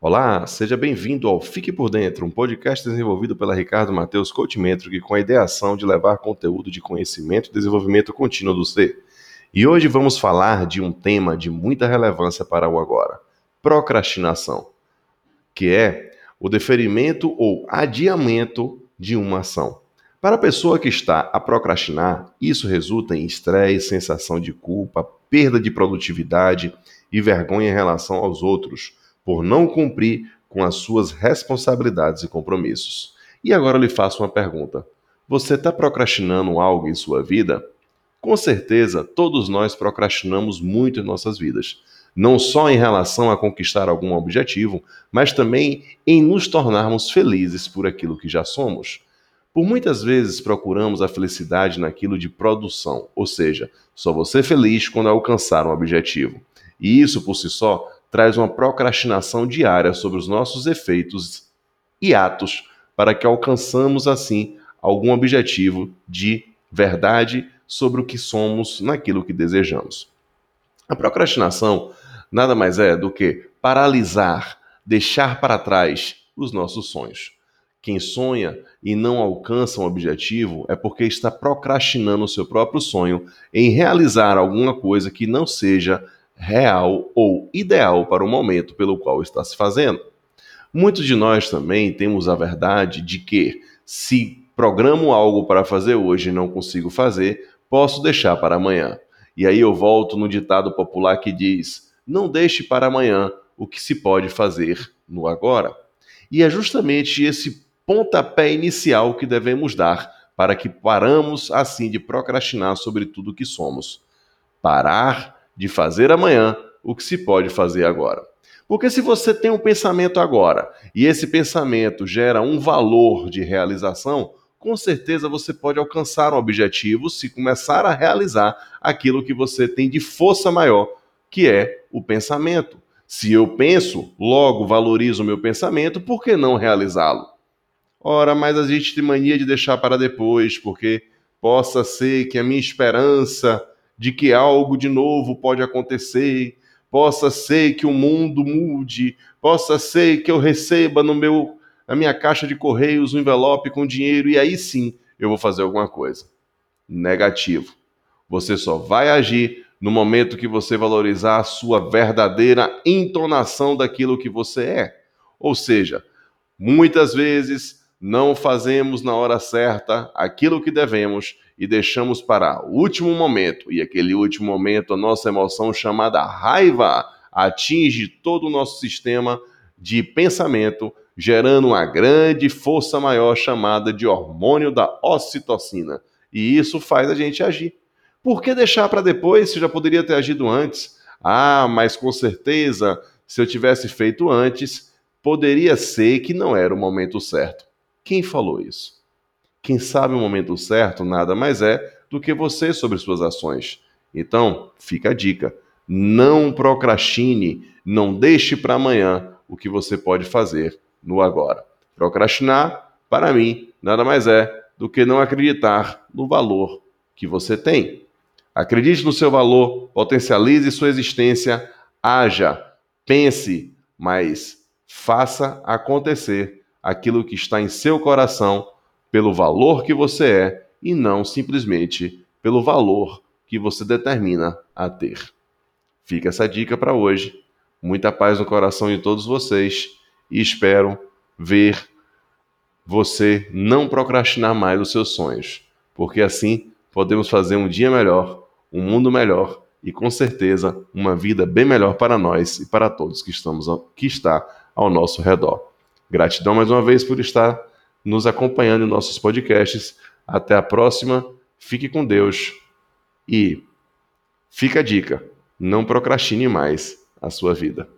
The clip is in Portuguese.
Olá, seja bem-vindo ao Fique por Dentro, um podcast desenvolvido pela Ricardo Matheus Coach Metric com a ideação de levar conteúdo de conhecimento e desenvolvimento contínuo do ser. E hoje vamos falar de um tema de muita relevância para o agora: procrastinação, que é o deferimento ou adiamento de uma ação. Para a pessoa que está a procrastinar, isso resulta em estresse, sensação de culpa, perda de produtividade e vergonha em relação aos outros por não cumprir com as suas responsabilidades e compromissos. E agora eu lhe faço uma pergunta: você está procrastinando algo em sua vida? Com certeza, todos nós procrastinamos muito em nossas vidas, não só em relação a conquistar algum objetivo, mas também em nos tornarmos felizes por aquilo que já somos. Por muitas vezes procuramos a felicidade naquilo de produção, ou seja, só você feliz quando alcançar um objetivo. E isso por si só traz uma procrastinação diária sobre os nossos efeitos e atos para que alcançamos assim algum objetivo de verdade sobre o que somos naquilo que desejamos. A procrastinação nada mais é do que paralisar, deixar para trás os nossos sonhos. Quem sonha e não alcança um objetivo é porque está procrastinando o seu próprio sonho em realizar alguma coisa que não seja real ou ideal para o momento pelo qual está se fazendo. Muitos de nós também temos a verdade de que, se programo algo para fazer hoje e não consigo fazer, posso deixar para amanhã. E aí eu volto no ditado popular que diz: não deixe para amanhã o que se pode fazer no agora. E é justamente esse pontapé inicial que devemos dar para que paramos assim de procrastinar sobre tudo que somos. Parar de fazer amanhã o que se pode fazer agora. Porque se você tem um pensamento agora e esse pensamento gera um valor de realização, com certeza você pode alcançar um objetivo se começar a realizar aquilo que você tem de força maior, que é o pensamento. Se eu penso, logo valorizo o meu pensamento, por que não realizá-lo? Ora, mas a gente tem mania de deixar para depois, porque possa ser que a minha esperança de que algo de novo pode acontecer, possa ser que o mundo mude, possa ser que eu receba no meu na minha caixa de correios um envelope com dinheiro e aí sim eu vou fazer alguma coisa. Negativo. Você só vai agir no momento que você valorizar a sua verdadeira entonação daquilo que você é. Ou seja, muitas vezes não fazemos na hora certa aquilo que devemos e deixamos para o último momento, e aquele último momento, a nossa emoção chamada raiva atinge todo o nosso sistema de pensamento, gerando uma grande força maior chamada de hormônio da ocitocina. E isso faz a gente agir. Por que deixar para depois se já poderia ter agido antes? Ah, mas com certeza, se eu tivesse feito antes, poderia ser que não era o momento certo. Quem falou isso? Quem sabe o momento certo nada mais é do que você sobre suas ações. Então, fica a dica: não procrastine, não deixe para amanhã o que você pode fazer no agora. Procrastinar, para mim, nada mais é do que não acreditar no valor que você tem. Acredite no seu valor, potencialize sua existência, haja, pense, mas faça acontecer aquilo que está em seu coração pelo valor que você é e não simplesmente pelo valor que você determina a ter. Fica essa dica para hoje. Muita paz no coração de todos vocês e espero ver você não procrastinar mais os seus sonhos, porque assim podemos fazer um dia melhor, um mundo melhor e com certeza uma vida bem melhor para nós e para todos que estamos que está ao nosso redor. Gratidão mais uma vez por estar nos acompanhando em nossos podcasts. Até a próxima. Fique com Deus e fica a dica: não procrastine mais a sua vida.